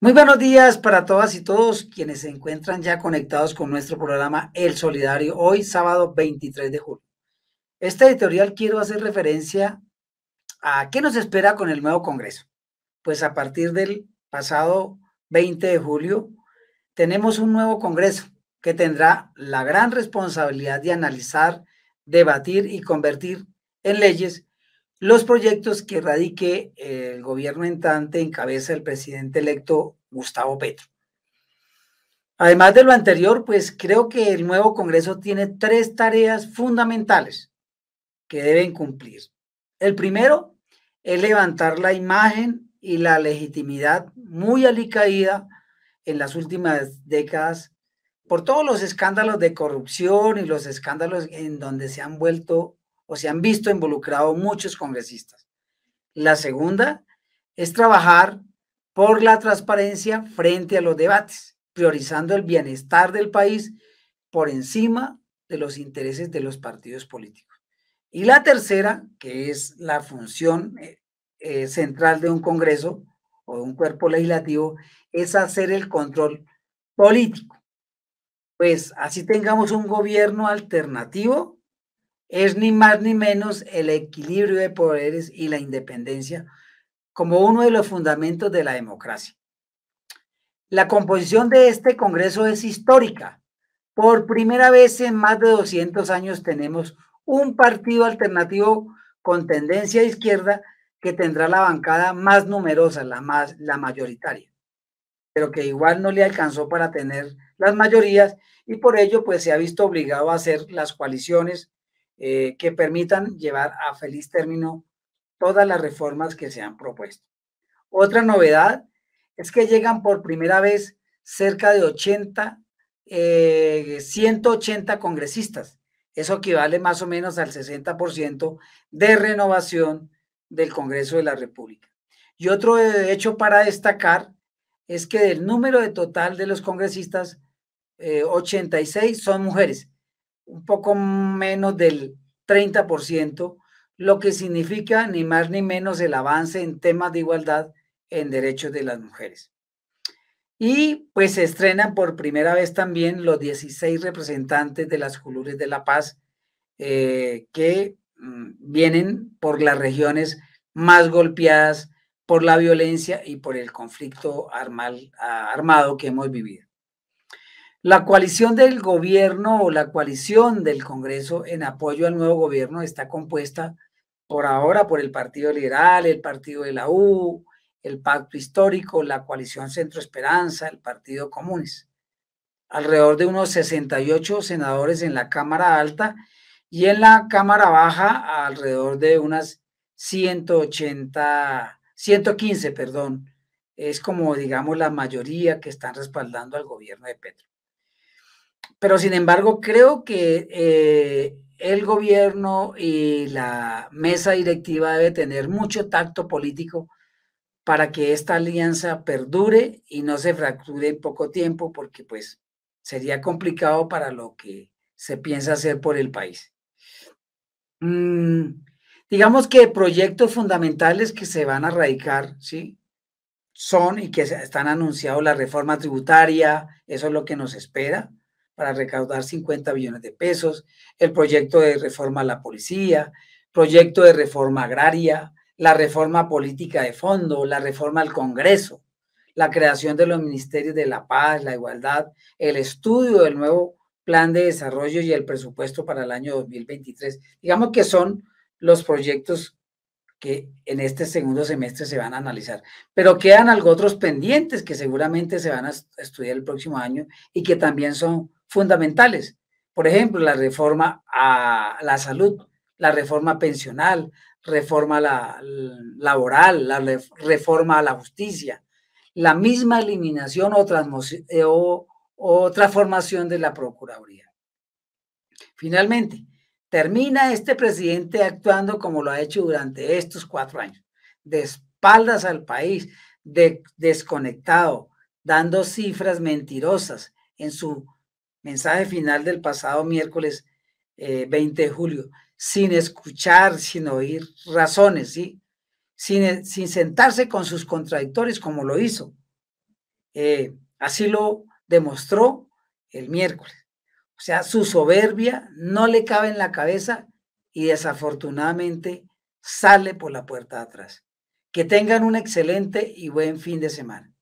Muy buenos días para todas y todos quienes se encuentran ya conectados con nuestro programa El Solidario, hoy sábado 23 de julio. Esta editorial quiero hacer referencia a qué nos espera con el nuevo Congreso. Pues a partir del pasado 20 de julio tenemos un nuevo Congreso que tendrá la gran responsabilidad de analizar, debatir y convertir en leyes los proyectos que radique el gobierno entrante en cabeza del presidente electo Gustavo Petro. Además de lo anterior, pues creo que el nuevo Congreso tiene tres tareas fundamentales que deben cumplir. El primero es levantar la imagen y la legitimidad muy alicaída en las últimas décadas por todos los escándalos de corrupción y los escándalos en donde se han vuelto o se han visto involucrados muchos congresistas. La segunda es trabajar por la transparencia frente a los debates, priorizando el bienestar del país por encima de los intereses de los partidos políticos. Y la tercera, que es la función eh, eh, central de un Congreso o de un cuerpo legislativo, es hacer el control político. Pues así tengamos un gobierno alternativo, es ni más ni menos el equilibrio de poderes y la independencia como uno de los fundamentos de la democracia. La composición de este Congreso es histórica. Por primera vez en más de 200 años tenemos un partido alternativo con tendencia izquierda que tendrá la bancada más numerosa, la más la mayoritaria, pero que igual no le alcanzó para tener las mayorías y por ello pues se ha visto obligado a hacer las coaliciones eh, que permitan llevar a feliz término todas las reformas que se han propuesto. Otra novedad es que llegan por primera vez cerca de 80, 180 eh, congresistas. Eso equivale más o menos al 60% de renovación del Congreso de la República. Y otro hecho para destacar es que del número total de los congresistas, 86 eh, son mujeres, un poco menos del 30%, lo que significa ni más ni menos el avance en temas de igualdad en derechos de las mujeres. Y pues se estrenan por primera vez también los 16 representantes de las Julures de la Paz eh, que mm, vienen por las regiones más golpeadas por la violencia y por el conflicto armado que hemos vivido. La coalición del gobierno o la coalición del Congreso en apoyo al nuevo gobierno está compuesta por ahora por el Partido Liberal, el Partido de la U, el Pacto Histórico, la coalición Centro Esperanza, el Partido Comunes. Alrededor de unos 68 senadores en la Cámara Alta y en la Cámara Baja alrededor de unas 180, 115, perdón. Es como, digamos, la mayoría que están respaldando al gobierno de Petro. Pero sin embargo, creo que eh, el gobierno y la mesa directiva debe tener mucho tacto político para que esta alianza perdure y no se fracture en poco tiempo, porque pues sería complicado para lo que se piensa hacer por el país. Mm, digamos que proyectos fundamentales que se van a radicar, ¿sí? Son y que están anunciados la reforma tributaria, eso es lo que nos espera para recaudar 50 billones de pesos, el proyecto de reforma a la policía, proyecto de reforma agraria, la reforma política de fondo, la reforma al Congreso, la creación de los ministerios de la paz, la igualdad, el estudio del nuevo plan de desarrollo y el presupuesto para el año 2023. Digamos que son los proyectos que en este segundo semestre se van a analizar. Pero quedan algo otros pendientes que seguramente se van a estudiar el próximo año y que también son fundamentales. Por ejemplo, la reforma a la salud, la reforma pensional, reforma la, laboral, la reforma a la justicia, la misma eliminación o, eh, o, o transformación de la Procuraduría. Finalmente, termina este presidente actuando como lo ha hecho durante estos cuatro años, de espaldas al país, de, desconectado, dando cifras mentirosas en su mensaje final del pasado miércoles 20 eh, de julio, sin escuchar, sin oír razones, ¿sí? Sin, sin sentarse con sus contradictores como lo hizo. Eh, así lo demostró el miércoles. O sea, su soberbia no le cabe en la cabeza y desafortunadamente sale por la puerta de atrás. Que tengan un excelente y buen fin de semana.